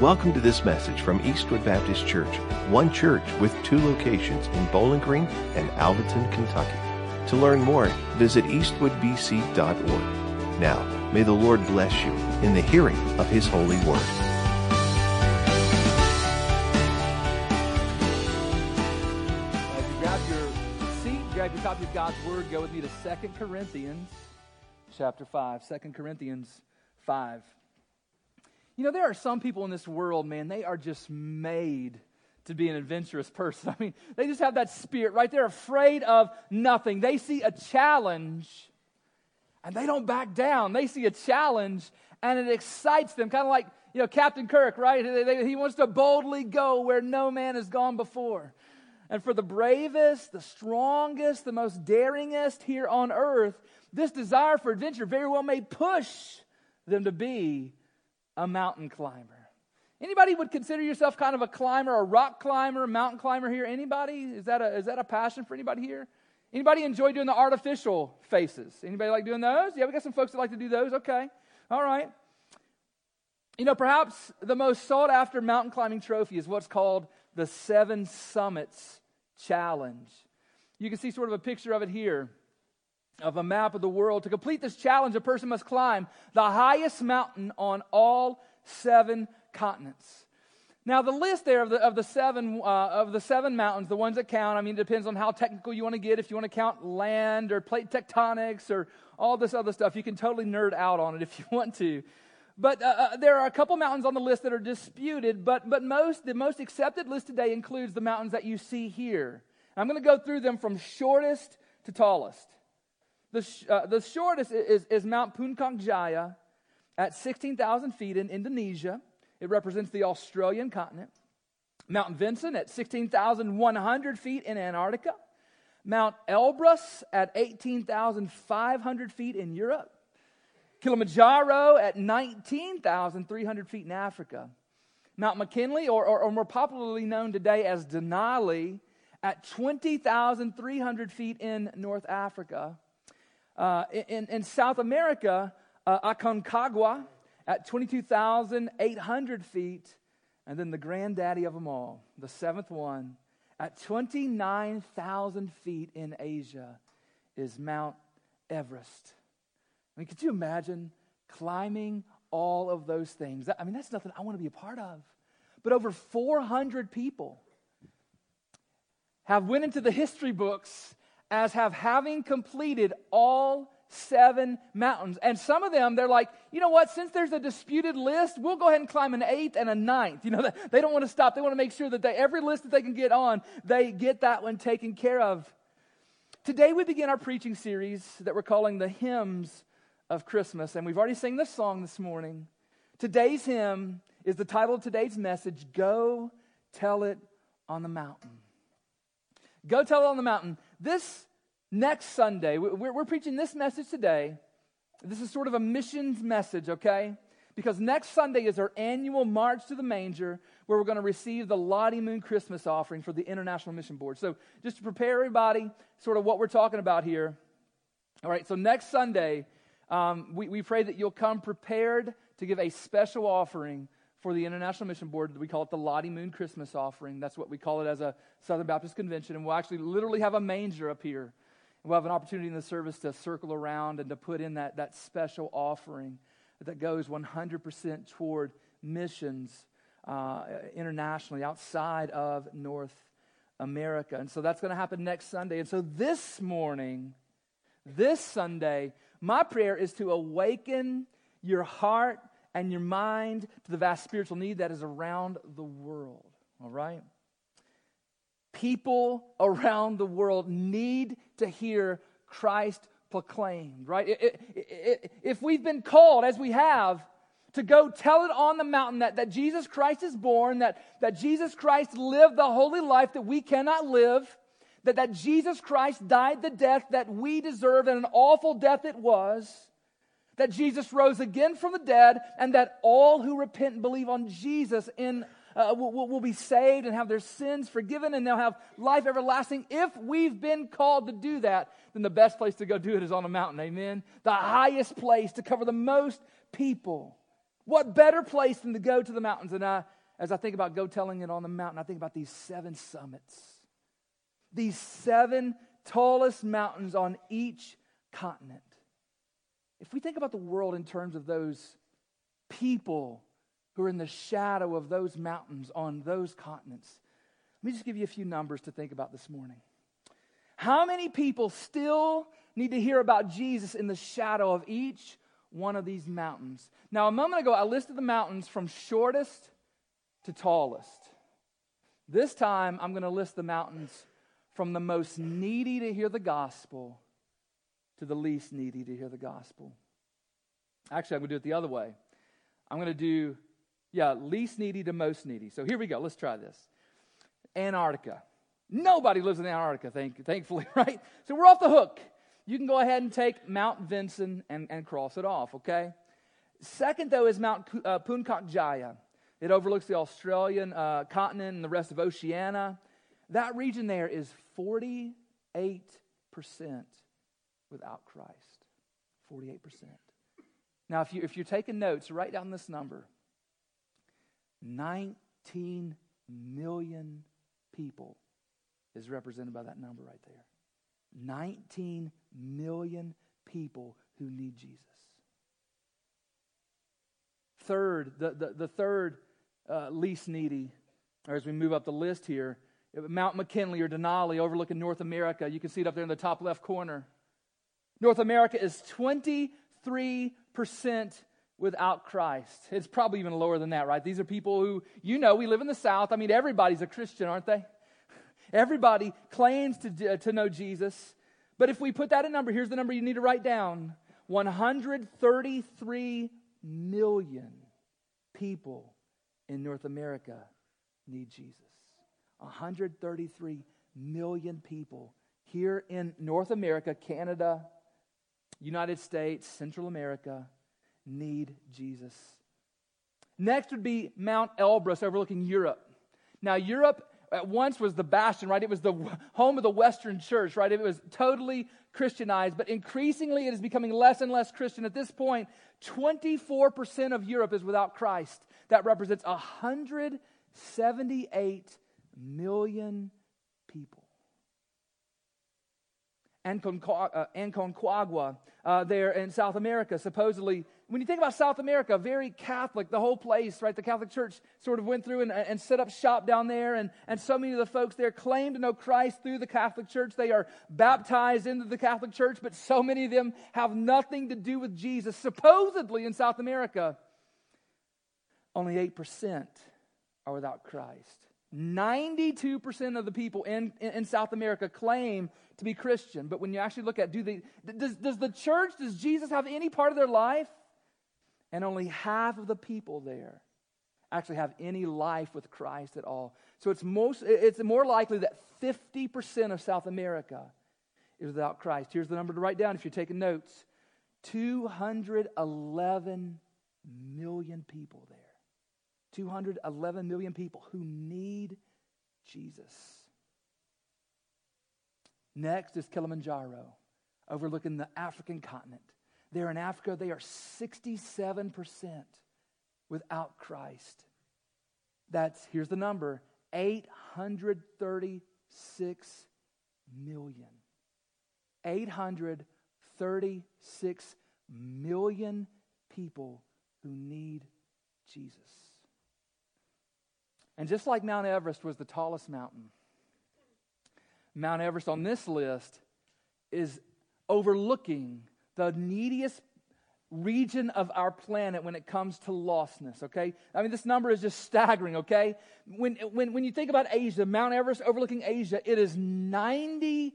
Welcome to this message from Eastwood Baptist Church, one church with two locations in Bowling Green and Alvaton, Kentucky. To learn more, visit eastwoodbc.org. Now, may the Lord bless you in the hearing of His holy word. As you grab your seat, grab your copy of God's Word, go with me to 2 Corinthians chapter 5. 2 Corinthians 5. You know, there are some people in this world, man, they are just made to be an adventurous person. I mean, they just have that spirit, right? They're afraid of nothing. They see a challenge and they don't back down. They see a challenge and it excites them, kind of like, you know, Captain Kirk, right? He wants to boldly go where no man has gone before. And for the bravest, the strongest, the most daringest here on earth, this desire for adventure very well may push them to be a mountain climber. Anybody would consider yourself kind of a climber, a rock climber, mountain climber here? Anybody? Is that a, is that a passion for anybody here? Anybody enjoy doing the artificial faces? Anybody like doing those? Yeah, we got some folks that like to do those. Okay. All right. You know, perhaps the most sought after mountain climbing trophy is what's called the Seven Summits Challenge. You can see sort of a picture of it here of a map of the world. To complete this challenge, a person must climb the highest mountain on all seven continents. Now, the list there of the, of the, seven, uh, of the seven mountains, the ones that count, I mean, it depends on how technical you want to get. If you want to count land or plate tectonics or all this other stuff, you can totally nerd out on it if you want to. But uh, uh, there are a couple mountains on the list that are disputed, but, but most, the most accepted list today includes the mountains that you see here. I'm going to go through them from shortest to tallest. The, uh, the shortest is, is Mount Puncak Jaya at 16,000 feet in Indonesia. It represents the Australian continent. Mount Vinson at 16,100 feet in Antarctica. Mount Elbrus at 18,500 feet in Europe. Kilimanjaro at 19,300 feet in Africa. Mount McKinley, or, or, or more popularly known today as Denali, at 20,300 feet in North Africa. Uh, in, in, South America, uh, Aconcagua at 22,800 feet. And then the granddaddy of them all, the seventh one, at 29,000 feet in Asia, is Mount Everest. I mean, could you imagine climbing all of those things? I mean, that's nothing I want to be a part of. But over 400 people have went into the history books as have having completed all seven mountains. And some of them, they're like, you know what, since there's a disputed list, we'll go ahead and climb an eighth and a ninth. You know, they don't want to stop. They want to make sure that they, every list that they can get on, they get that one taken care of. Today we begin our preaching series that we're calling the Hymns of Christmas. And we've already sang this song this morning. Today's hymn is the title of today's message Go Tell It on the Mountain. Go Tell It on the Mountain. This next Sunday, we're, we're preaching this message today. This is sort of a missions message, okay? Because next Sunday is our annual March to the Manger, where we're going to receive the Lottie Moon Christmas offering for the International Mission Board. So, just to prepare everybody, sort of what we're talking about here. All right, so next Sunday, um, we, we pray that you'll come prepared to give a special offering for the International Mission Board. We call it the Lottie Moon Christmas offering. That's what we call it as a Southern Baptist Convention. And we'll actually literally have a manger up here. And We'll have an opportunity in the service to circle around and to put in that, that special offering that goes 100% toward missions uh, internationally outside of North America. And so that's going to happen next Sunday. And so this morning, this Sunday, my prayer is to awaken your heart and your mind to the vast spiritual need that is around the world. All right? People around the world need to hear Christ proclaimed, right? If we've been called, as we have, to go tell it on the mountain that, that Jesus Christ is born, that, that Jesus Christ lived the holy life that we cannot live, that, that Jesus Christ died the death that we deserve, and an awful death it was, that Jesus rose again from the dead, and that all who repent and believe on Jesus in uh, will, will be saved and have their sins forgiven and they'll have life everlasting. If we've been called to do that, then the best place to go do it is on a mountain. Amen. The highest place to cover the most people What better place than to go to the mountains? And I, as I think about go telling it on the mountain, I think about these seven summits. These seven tallest mountains on each continent. If we think about the world in terms of those people who are in the shadow of those mountains on those continents, let me just give you a few numbers to think about this morning. How many people still need to hear about Jesus in the shadow of each one of these mountains? Now, a moment ago, I listed the mountains from shortest to tallest. This time, I'm going to list the mountains from the most needy to hear the gospel to the least needy to hear the gospel. Actually, I'm going to do it the other way. I'm going to do, yeah, least needy to most needy. So here we go. Let's try this. Antarctica. Nobody lives in Antarctica, thank, thankfully, right? So we're off the hook. You can go ahead and take Mount Vinson and, and cross it off, okay? Second, though, is Mount uh, Jaya. It overlooks the Australian uh, continent and the rest of Oceania. That region there is 48% without Christ. 48%. Now, if, you, if you're taking notes, write down this number 19 million people is represented by that number right there. 19 million people who need Jesus. Third, the, the, the third uh, least needy, or as we move up the list here, Mount McKinley or Denali overlooking North America. You can see it up there in the top left corner. North America is 23% without Christ. It's probably even lower than that, right? These are people who, you know, we live in the South. I mean, everybody's a Christian, aren't they? Everybody claims to, uh, to know Jesus. But if we put that in number, here's the number you need to write down 133 million people in North America need Jesus. 133 million people here in North America, Canada, United States, Central America need Jesus. Next would be Mount Elbrus overlooking Europe. Now, Europe at once was the bastion, right? It was the home of the Western church, right? It was totally Christianized, but increasingly it is becoming less and less Christian. At this point, 24% of Europe is without Christ. That represents 178 million people. Uh, uh, there in South America, supposedly when you think about South America, very Catholic, the whole place, right? The Catholic Church sort of went through and, and set up shop down there, and, and so many of the folks there claim to know Christ through the Catholic Church. They are baptized into the Catholic Church, but so many of them have nothing to do with Jesus, supposedly in South America. Only 8% are without Christ. 92% of the people in, in, South America claim to be Christian. But when you actually look at, do they, does, does the church, does Jesus have any part of their life? and only half of the people there actually have any life with Christ at all. So it's, most, it's more likely that 50% of South America is without Christ. Here's the number to write down if you're taking notes 211 million people there. 211 million people who need Jesus. Next is Kilimanjaro, overlooking the African continent. There in Africa, they are 67% without Christ. That's, here's the number 836 million. 836 million people who need Jesus. And just like Mount Everest was the tallest mountain, Mount Everest on this list is overlooking the neediest region of our planet when it comes to lostness, okay? I mean, this number is just staggering, okay? When, when, when you think about Asia, Mount Everest overlooking Asia, it is 94%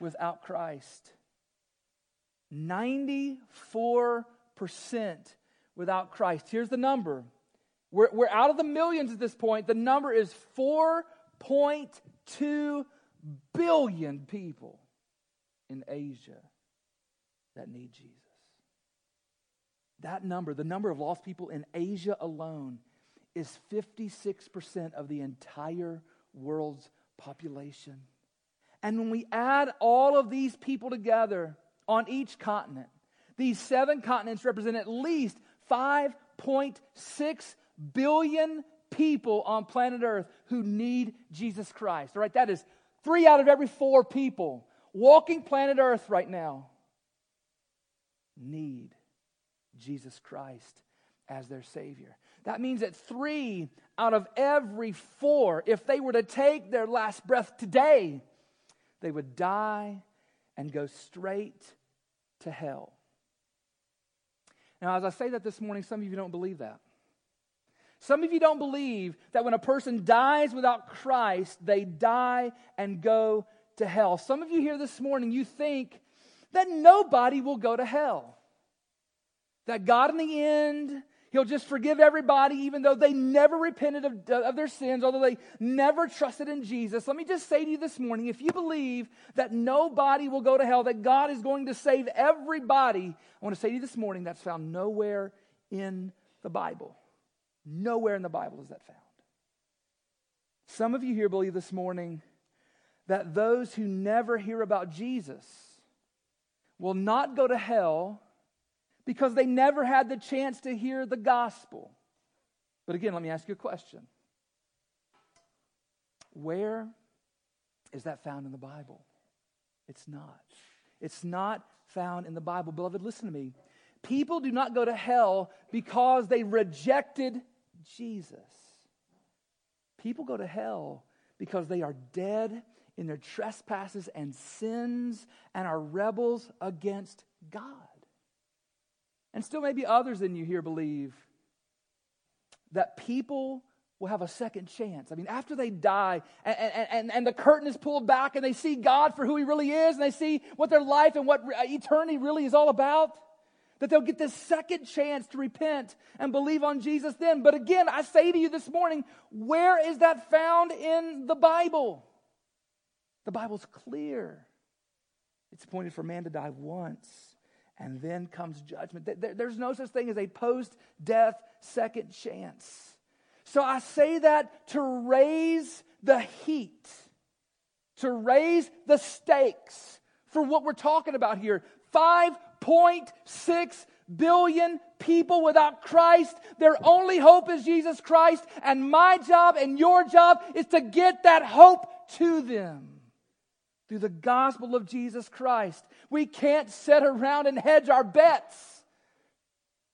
without Christ. 94% without Christ. Here's the number. We're, we're out of the millions at this point. The number is 4.2 billion people in Asia that need Jesus. That number, the number of lost people in Asia alone, is 56% of the entire world's population. And when we add all of these people together on each continent, These seven continents represent at least 5.6 billion people on planet Earth who need Jesus Christ. All right, that is three out of every four people walking planet Earth right now need Jesus Christ as their Savior. That means that three out of every four, if they were to take their last breath today, they would die and go straight to hell. Now, as I say that this morning, some of you don't believe that. Some of you don't believe that when a person dies without Christ, they die and go to hell. Some of you here this morning, you think that nobody will go to hell. That God, in the end, He'll just forgive everybody, even though they never repented of, of, their sins, although they never trusted in Jesus. Let me just say to you this morning if you believe that nobody will go to hell, that God is going to save everybody, I want to say to you this morning that's found nowhere in the Bible. Nowhere in the Bible is that found. Some of you here believe this morning that those who never hear about Jesus will not go to hell because they never had the chance to hear the gospel. But again, let me ask you a question Where is that found in the Bible? It's not. It's not found in the Bible. Beloved, listen to me. People do not go to hell because they rejected Jesus. People go to hell because they are dead in their trespasses and sins and are rebels against God. And still, maybe others than you here believe that people will have a second chance. I mean, after they die and, and, and the curtain is pulled back and they see God for who He really is and they see what their life and what eternity really is all about, that they'll get this second chance to repent and believe on Jesus then. But again, I say to you this morning, where is that found in the Bible? The Bible's clear. It's appointed for man to die once, and then comes judgment. There's no such thing as a post death second chance. So I say that to raise the heat, to raise the stakes for what we're talking about here. 5.6 billion people without Christ. Their only hope is Jesus Christ. And my job and your job is to get that hope to them through the gospel of Jesus Christ. We can't sit around and hedge our bets.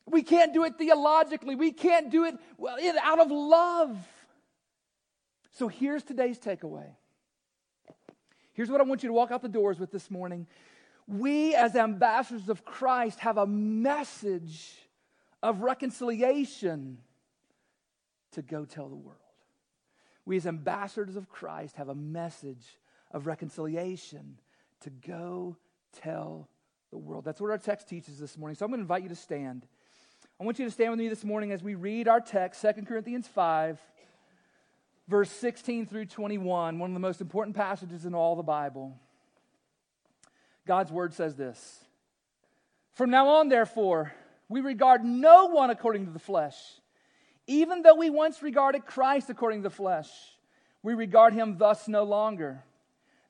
We can't do it theologically. We can't do it well, out of love. So here's today's takeaway. Here's what I want you to walk out the doors with this morning. We, as ambassadors of Christ, have a message of reconciliation to go tell the world. We, as ambassadors of Christ, have a message of reconciliation to go tell the world. That's what our text teaches this morning. So I'm going to invite you to stand. I want you to stand with me this morning as we read our text, 2 Corinthians 5, verse 16 through 21, one of the most important passages in all the Bible. God's word says this From now on, therefore, we regard no one according to the flesh. Even though we once regarded Christ according to the flesh, we regard him thus no longer.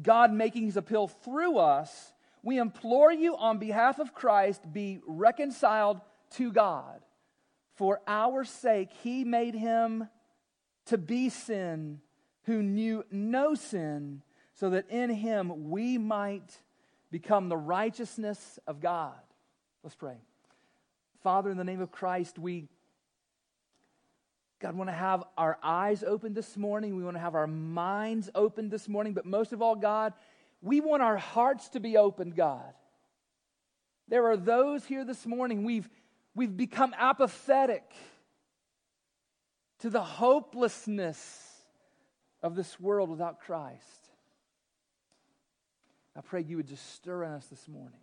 God making his appeal through us, we implore you on behalf of Christ, be reconciled to God. For our sake, he made him to be sin who knew no sin, so that in him we might become the righteousness of God. Let's pray. Father, in the name of Christ, we God, we want to have our eyes open this morning. We want to have our minds open this morning. But most of all, God, we want our hearts to be opened, God. There are those here this morning, we've, we've become apathetic to the hopelessness of this world without Christ. I pray you would just stir in us this morning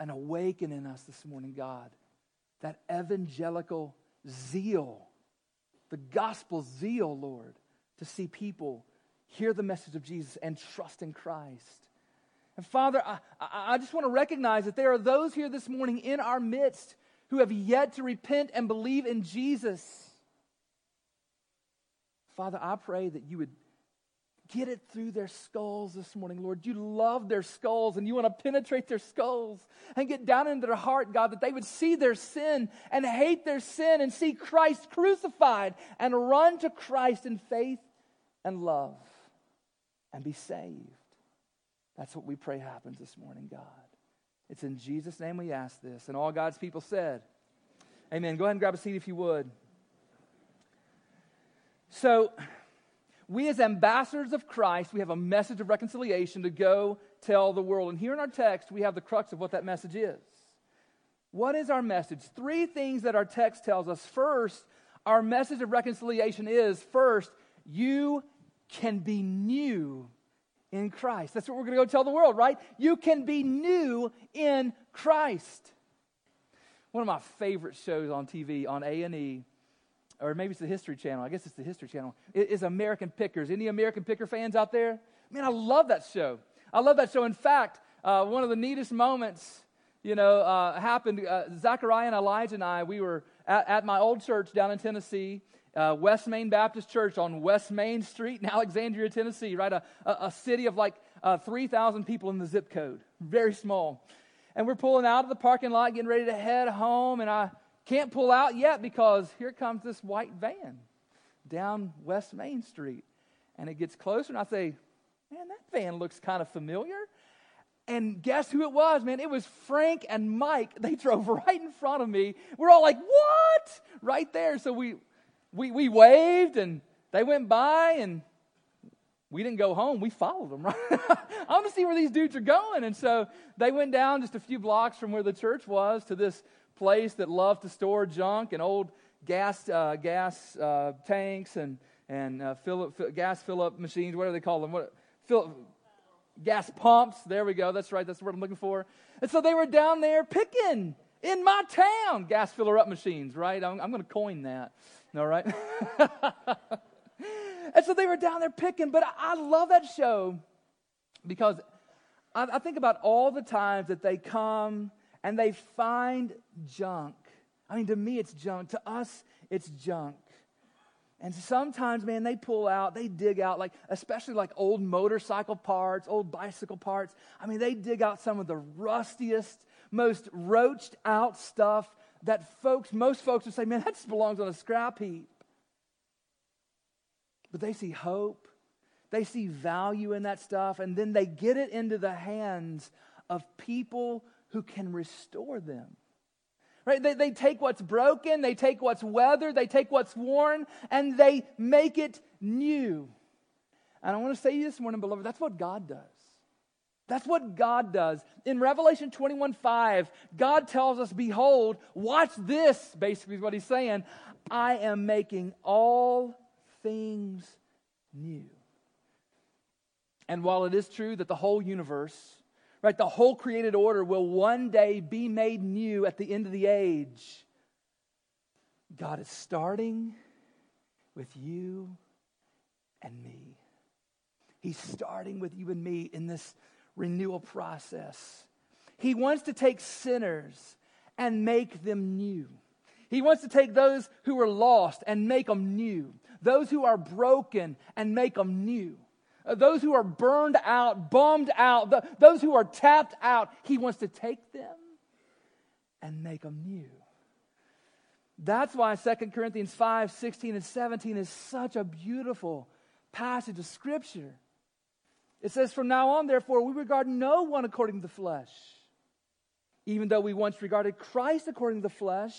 and awaken in us this morning, God, that evangelical zeal, the gospel zeal, Lord, to see people hear the message of Jesus and trust in Christ. And Father, I, I just want to recognize that there are those here this morning in our midst who have yet to repent and believe in Jesus. Father, I pray that you would get it through their skulls this morning, Lord. You love their skulls and you want to penetrate their skulls and get down into their heart, God, that they would see their sin and hate their sin and see Christ crucified and run to Christ in faith and love and be saved. That's what we pray happens this morning, God. It's in Jesus' name we ask this. And all God's people said, Amen. Go ahead and grab a seat if you would. So, we as ambassadors of Christ, we have a message of reconciliation to go tell the world. And here in our text, we have the crux of what that message is. What is our message? Three things that our text tells us. First, our message of reconciliation is first, you can be new in Christ. That's what we're going to go tell the world, right? You can be new in Christ. One of my favorite shows on TV on A&E or maybe it's the History Channel. I guess it's the History Channel. It is American Pickers. Any American Picker fans out there? Man, I love that show. I love that show. In fact, uh, one of the neatest moments, you know, uh, happened. Uh, Zachariah and Elijah and I, we were at, at my old church down in Tennessee, uh, West Main Baptist Church on West Main Street in Alexandria, Tennessee, right? A, a, a city of like uh, 3,000 people in the zip code, very small. And we're pulling out of the parking lot, getting ready to head home, and I can't pull out yet because here comes this white van down West Main Street. And it gets closer, and I say, Man, that van looks kind of familiar. And guess who it was, man? It was Frank and Mike. They drove right in front of me. We're all like, What? Right there. So we, we, we waved, and they went by, and we didn't go home. We followed them, right? I want to see where these dudes are going. And so they went down just a few blocks from where the church was to this place that loved to store junk and old gas, uh, gas uh, tanks and, and uh, fill up, fill, gas fill up machines, what do they call them? What, fill, gas pumps. There we go. That's right. That's what I'm looking for. And so they were down there picking in my town gas filler up machines, right? I'm, I'm going to coin that. All right. and so they were down there picking, but I, I love that show because I think about all the times that they come and they find junk. I mean, to me, it's junk. To us, it's junk. And sometimes, man, they pull out, they dig out, like, especially like old motorcycle parts, old bicycle parts. I mean, they dig out some of the rustiest, most roached out stuff that folks, most folks would say, man, that just belongs on a scrap heap. But they see hope, they see value in that stuff, and then they get it into the hands of people who can restore them. Right? They, they take what's broken, they take what's weathered, they take what's worn, and they make it new. And I want to say this morning, beloved, that's what God does. That's what God does. In Revelation 21 5, God tells us, Behold, watch this, basically, is what he's saying. I am making all things new. And while it is true that the whole universe Right? The whole created order will one day be made new at the end of the age. God is starting with you and me. He's starting with you and me in this renewal process. He wants to take sinners and make them new. He wants to take those who are lost and make them new, those who are broken and make them new. Uh, those who are burned out, bummed out, the, those who are tapped out, he wants to take them and make them new. That's why 2 Corinthians 5 16 and 17 is such a beautiful passage of Scripture. It says, From now on, therefore, we regard no one according to the flesh. Even though we once regarded Christ according to the flesh,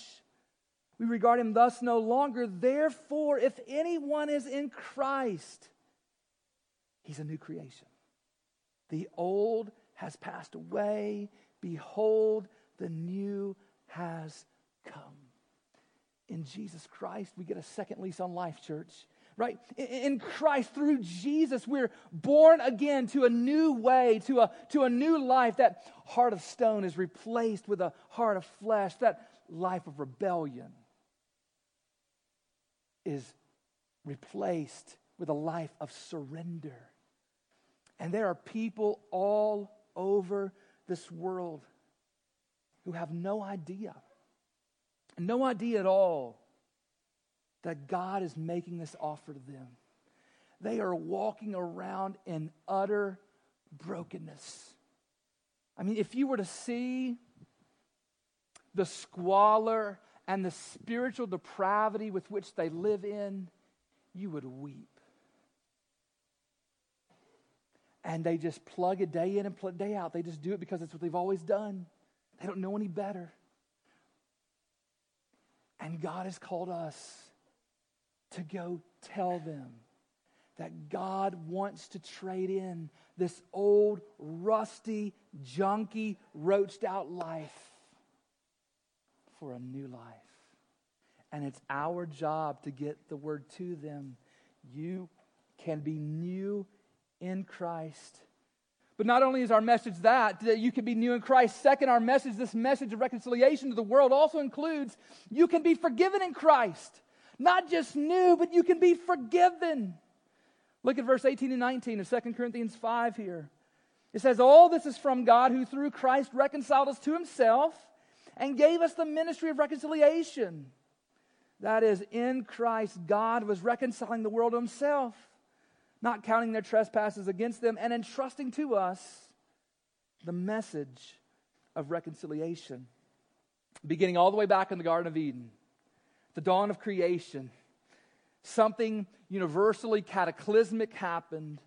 we regard him thus no longer. Therefore, if anyone is in Christ, He's a new creation. The old has passed away. Behold, the new has come. In Jesus Christ, we get a second lease on life, church. right? In Christ, through Jesus, we're born again to a new way, to a, to a new life. That heart of stone is replaced with a heart of flesh. That life of rebellion is replaced with a life of surrender. And there are people all over this world who have no idea, no idea at all that God is making this offer to them. They are walking around in utter brokenness. I mean, if you were to see the squalor and the spiritual depravity with which they live in, you would weep. And they just plug a day in and plug a day out. They just do it because it's what they've always done. They don't know any better. And God has called us to go tell them that God wants to trade in this old, rusty, junky, roached out life for a new life. And it's our job to get the word to them. You can be new in Christ. But not only is our message that, that you can be new in Christ, second, our message, this message of reconciliation to the world, also includes you can be forgiven in Christ. Not just new, but you can be forgiven. Look at verse 18 and 19 of 2 Corinthians 5 here. It says, All this is from God who through Christ reconciled us to himself and gave us the ministry of reconciliation. That is, in Christ, God was reconciling the world to himself, not counting their trespasses against them, and entrusting to us the message of reconciliation. Beginning all the way back in the Garden of Eden the dawn of creation, something universally cataclysmic happened.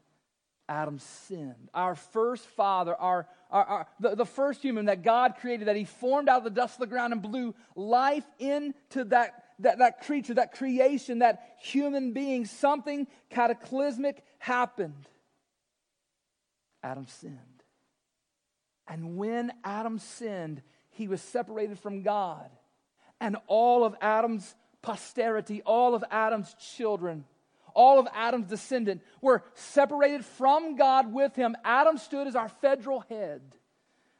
Adam sinned. Our first father, our, our, our the, the, first human that God created, that he formed out of the dust of the ground and blew life into that, that, that creature, that creation, that human being, something cataclysmic happened. Adam sinned. And when Adam sinned, he was separated from God and all of Adam's posterity, all of Adam's children, all of Adam's descendant were separated from God with him. Adam stood as our federal head,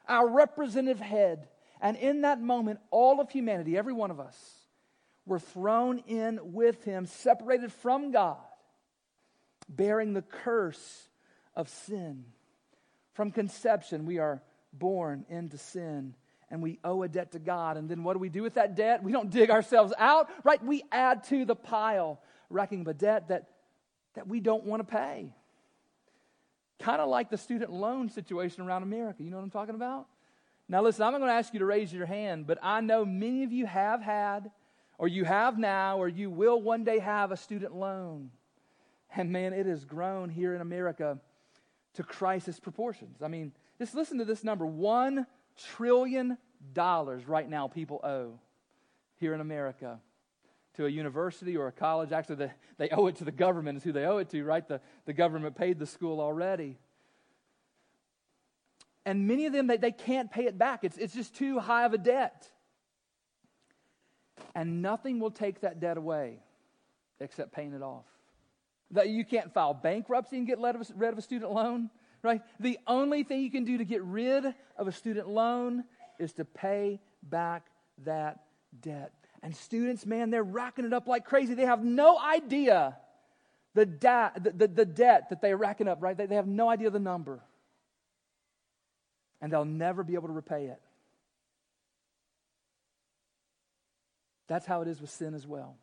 our representative head. And in that moment, all of humanity, every one of us, were thrown in with him, separated from God, bearing the curse of sin. From conception, we are born into sin and we owe a debt to God. And then what do we do with that debt? We don't dig ourselves out, right? We add to the pile, racking a debt that, that we don't want to pay. Kind of like the student loan situation around America. You know what I'm talking about? Now, listen, I'm not going to ask you to raise your hand, but I know many of you have had, or you have now, or you will one day have a student loan. And man, it has grown here in America to crisis proportions. I mean, just listen to this number one trillion dollars right now people owe here in America to a university or a college. Actually, the, they owe it to the government, is who they owe it to, right? The, the government paid the school already. And many of them, they, they can't pay it back. It's, it's just too high of a debt. And nothing will take that debt away except paying it off. That you can't file bankruptcy and get rid of, a student loan right? The only thing you can do to get rid of a student loan is to pay back that debt. And students, man, they're racking it up like crazy. They have no idea the, da- the, the, the debt that they're racking up, right? They, they have no idea the number. And they'll never be able to repay it. That's how it is with sin as well.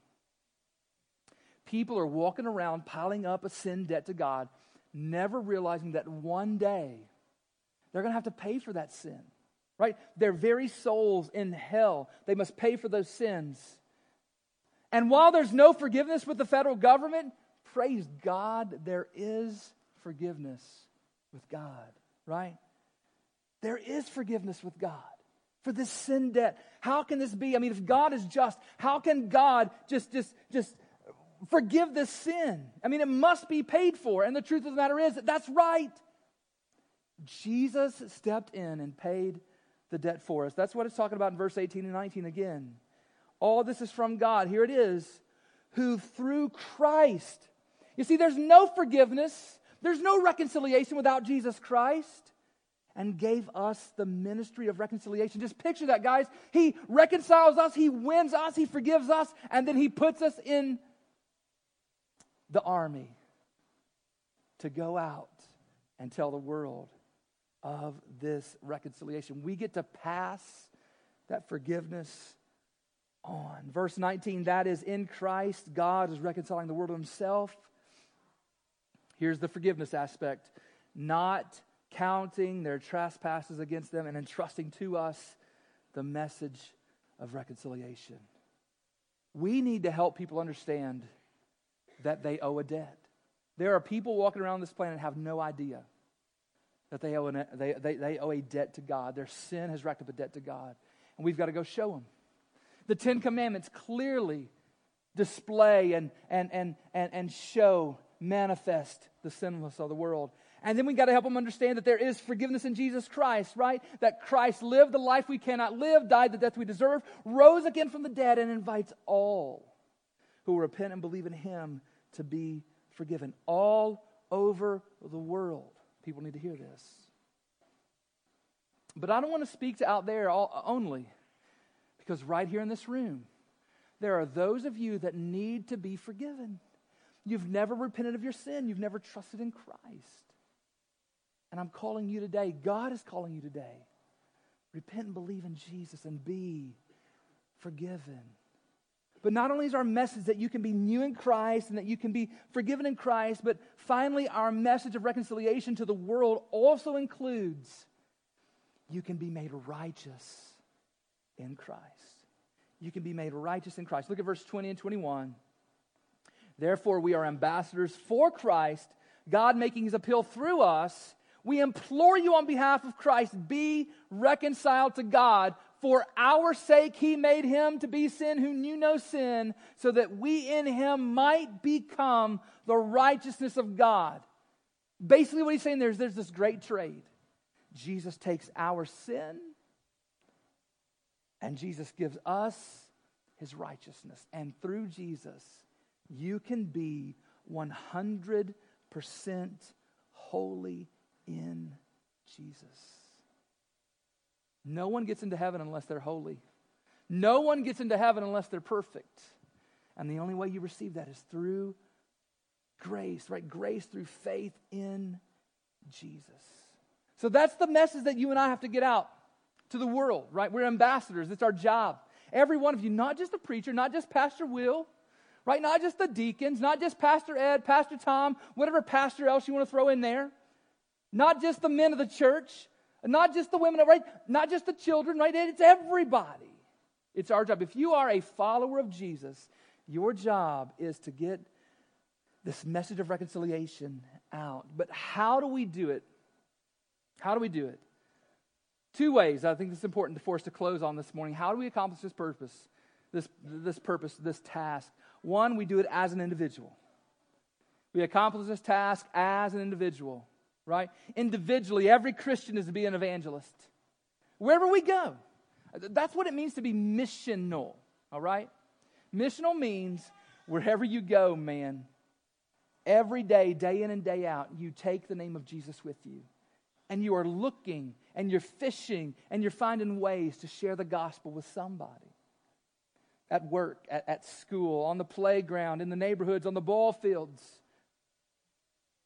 People are walking around piling up a sin debt to God never realizing that one day they're going to have to pay for that sin, right? Their very souls in hell, they must pay for those sins. And while there's no forgiveness with the federal government, praise God, there is forgiveness with God, right? There is forgiveness with God for this sin debt. How can this be? I mean, if God is just, how can God just just just forgive this sin. I mean, it must be paid for. And the truth of the matter is that that's right. Jesus stepped in and paid the debt for us. That's what it's talking about in verse 18 and 19 again. All this is from God. Here it is, who through Christ You see, there's no forgiveness, there's no reconciliation without Jesus Christ. And gave us the ministry of reconciliation. Just picture that, guys. He reconciles us, He wins us, He forgives us, and then He puts us in the army to go out and tell the world of this reconciliation. We get to pass that forgiveness on. Verse 19, that is in Christ, God is reconciling the world to himself. Here's the forgiveness aspect not counting their trespasses against them and entrusting to us the message of reconciliation. We need to help people understand that they owe a debt. There are people walking around this planet have no idea that they owe, an, they, they, they owe a debt to God. Their sin has racked up a debt to God. And we've got to go show them. The Ten Commandments clearly display and, and, and, and, and show, manifest the sinlessness of the world. And then we've got to help them understand that there is forgiveness in Jesus Christ, right? That Christ lived the life we cannot live, died the death we deserve, rose again from the dead, and invites all who repent and believe in him to be forgiven. All over the world. People need to hear this. But I don't want to speak to out there all, only. Because right here in this room, there are those of you that need to be forgiven. You've never repented of your sin, you've never trusted in Christ. And I'm calling you today, God is calling you today. Repent and believe in Jesus and be forgiven. But not only is our message that you can be new in Christ and that you can be forgiven in Christ, but finally, our message of reconciliation to the world also includes you can be made righteous in Christ. You can be made righteous in Christ. Look at verse 20 and 21. Therefore, we are ambassadors for Christ, God making his appeal through us. We implore you on behalf of Christ, be reconciled to God. For our sake, he made him to be sin who knew no sin, so that we in him might become the righteousness of God. Basically, what he's saying there is there's this great trade. Jesus takes our sin and Jesus gives us his righteousness. And through Jesus, you can be 100% holy in Jesus. No one gets into heaven unless they're holy. No one gets into heaven unless they're perfect. And the only way you receive that is through grace, right? Grace through faith in Jesus. So that's the message that you and I have to get out to the world, right? We're ambassadors, it's our job. Every one of you, not just the preacher, not just Pastor Will, right? Not just the deacons, not just Pastor Ed, Pastor Tom, whatever pastor else you want to throw in there. Not just the men of the church, not just the women, right? Not just the children, right? It's everybody. It's our job. If you are a follower of Jesus, your job is to get this message of reconciliation out. But how do we do it? How do we do it? Two ways I think it's important for us to close on this morning. How do we accomplish this purpose? This, this purpose, this task. One, we do it as an individual. We accomplish this task as an individual right? Individually, every Christian is to be an evangelist. Wherever we go. That's what it means to be missional, all right? Missional means wherever you go, man, every day, day in and day out, you take the name of Jesus with you. And you are looking and you're fishing and you're finding ways to share the gospel with somebody. At work, at, at school, on the playground, in the neighborhoods, on the ball fields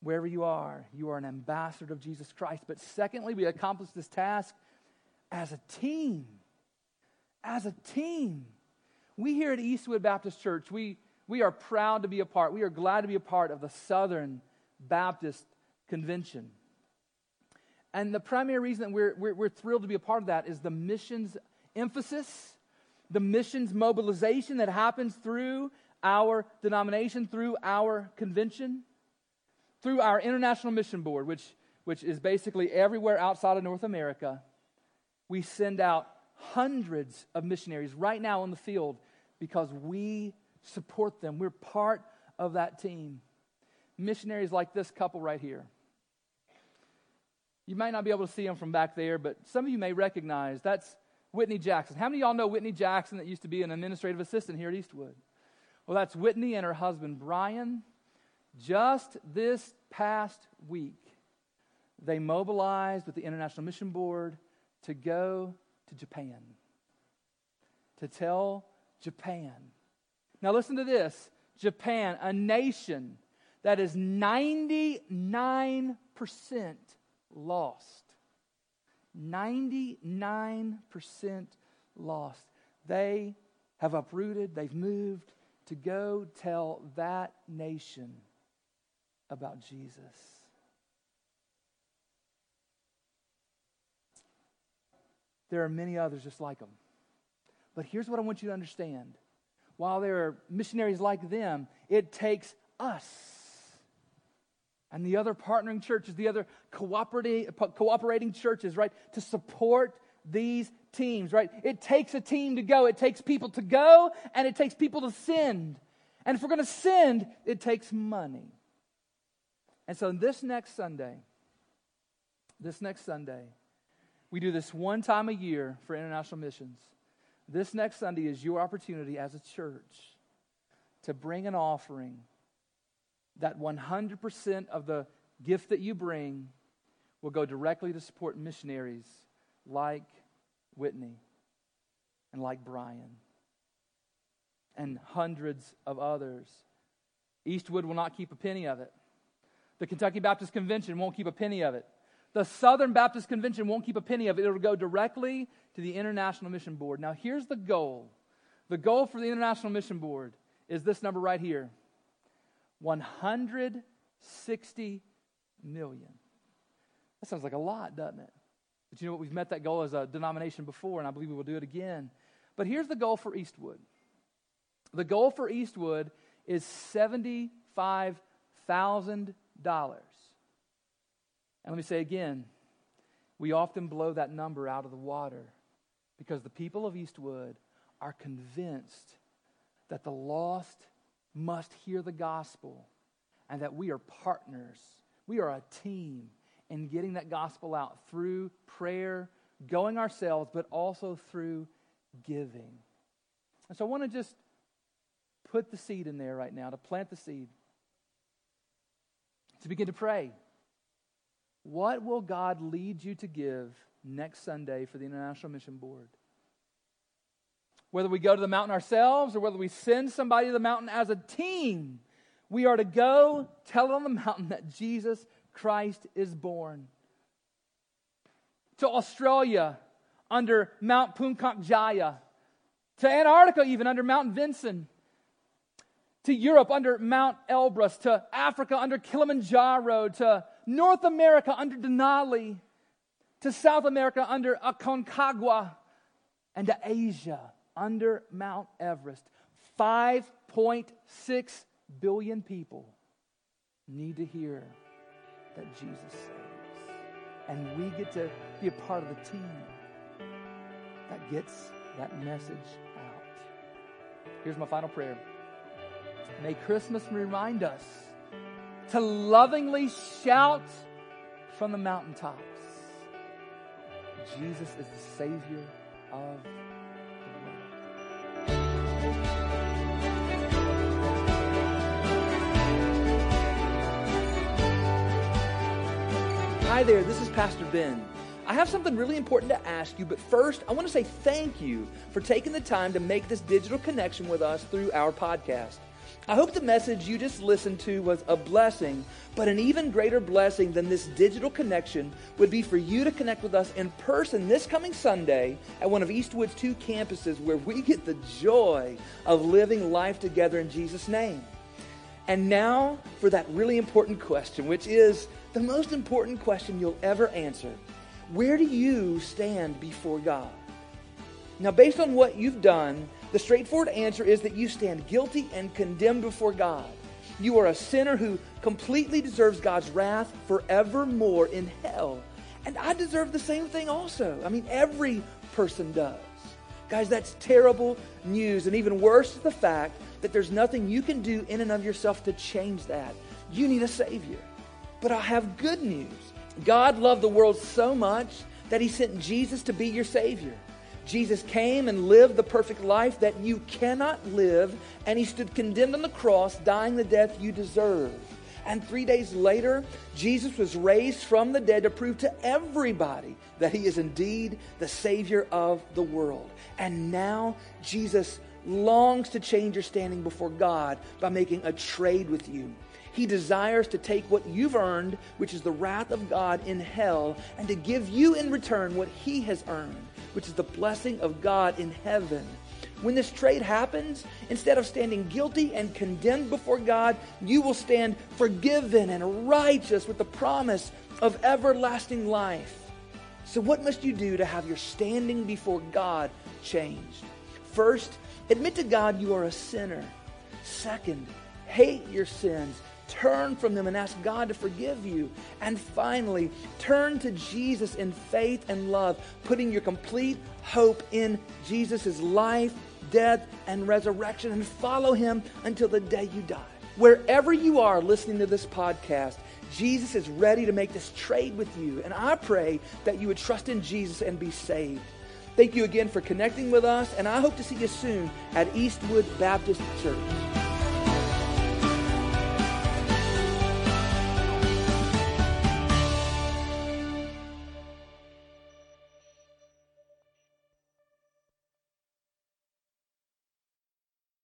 wherever you are, you are an ambassador of Jesus Christ. But secondly, we accomplish this task as a team. As a team. We here at Eastwood Baptist Church, we, we are proud to be a part, we are glad to be a part of the Southern Baptist Convention. And the primary reason that we're, we're, we're thrilled to be a part of that is the missions emphasis, the missions mobilization that happens through our denomination, through our convention through our International Mission Board, which, which is basically everywhere outside of North America, we send out hundreds of missionaries right now in the field because we support them. We're part of that team. Missionaries like this couple right here. You might not be able to see them from back there, but some of you may recognize that's Whitney Jackson. How many of y'all know Whitney Jackson that used to be an administrative assistant here at Eastwood? Well, that's Whitney and her husband, Brian Just this past week, they mobilized with the International Mission Board to go to Japan, to tell Japan. Now, listen to this Japan, a nation that is 99% lost. 99% lost. They have uprooted, they've moved to go tell that nation about Jesus. There are many others just like them. But here's what I want you to understand. While there are missionaries like them, it takes us and the other partnering churches, the other cooperating, churches, right, to support these teams, right? It takes a team to go. It takes people to go, and it takes people to send. And if we're going to send, it takes money. And so this next Sunday, this next Sunday, we do this one time a year for international missions. This next Sunday is your opportunity as a church to bring an offering that 100% of the gift that you bring will go directly to support missionaries like Whitney and like Brian and hundreds of others. Eastwood will not keep a penny of it. The Kentucky Baptist Convention won't keep a penny of it. The Southern Baptist Convention won't keep a penny of it. It'll go directly to the International Mission Board. Now, here's the goal the goal for the International Mission Board is this number right here 160 million. That sounds like a lot, doesn't it? But you know what? We've met that goal as a denomination before, and I believe we will do it again. But here's the goal for Eastwood the goal for Eastwood is $75,000. And let me say again, we often blow that number out of the water because the people of Eastwood are convinced that the lost must hear the gospel and that we are partners. We are a team in getting that gospel out through prayer, going ourselves, but also through giving. And so I want to just put the seed in there right now, to plant the seed, to begin to pray. What will God lead you to give next Sunday for the International Mission Board? Whether we go to the mountain ourselves or whether we send somebody to the mountain as a team, we are to go tell on the mountain that Jesus Christ is born. To Australia under Mount Puncak Jaya. To Antarctica, even under Mount Vinson. To Europe under Mount Elbrus. To Africa under Kilimanjaro. To North America under Denali. To South America under Aconcagua. And to Asia under Mount Everest. 5.6 billion people need to hear that Jesus saves. And we get to be a part of the team that gets that message out. Here's my final prayer. May Christmas remind us to lovingly shout from the mountaintops Jesus is the Savior of the world. Hi there, this is Pastor Ben. I have something really important to ask you, but first, I want to say thank you for taking the time to make this digital connection with us through our podcast. I hope the message you just listened to was a blessing, but an even greater blessing than this digital connection would be for you to connect with us in person this coming Sunday at one of Eastwood's two campuses where we get the joy of living life together in Jesus' name. And now for that really important question, which is the most important question you'll ever answer Where do you stand before God? Now, based on what you've done, the straightforward answer is that you stand guilty and condemned before God. You are a sinner who completely deserves God's wrath forevermore in hell. And I deserve the same thing also. I mean, every person does. Guys, that's terrible news. And even worse is the fact that there's nothing you can do in and of yourself to change that. You need a Savior. But I have good news. God loved the world so much that he sent Jesus to be your Savior. Jesus came and lived the perfect life that you cannot live, and he stood condemned on the cross, dying the death you deserve. And three days later, Jesus was raised from the dead to prove to everybody that he is indeed the Savior of the world. And now, Jesus longs to change your standing before God by making a trade with you. He desires to take what you've earned, which is the wrath of God in hell, and to give you in return what he has earned, which is the blessing of God in heaven. When this trade happens, instead of standing guilty and condemned before God, you will stand forgiven and righteous with the promise of everlasting life. So, what must you do to have your standing before God changed? First, admit to God you are a sinner. Second, hate your sins. Turn from them and ask God to forgive you. And finally, turn to Jesus in faith and love, putting your complete hope in Jesus' life death, and resurrection, and follow him until the day you die. Wherever you are listening to this podcast, Jesus is ready to make this trade with you. And I pray that you would trust in Jesus and be saved. Thank you again for connecting with us, and I hope to see you soon at Eastwood Baptist Church.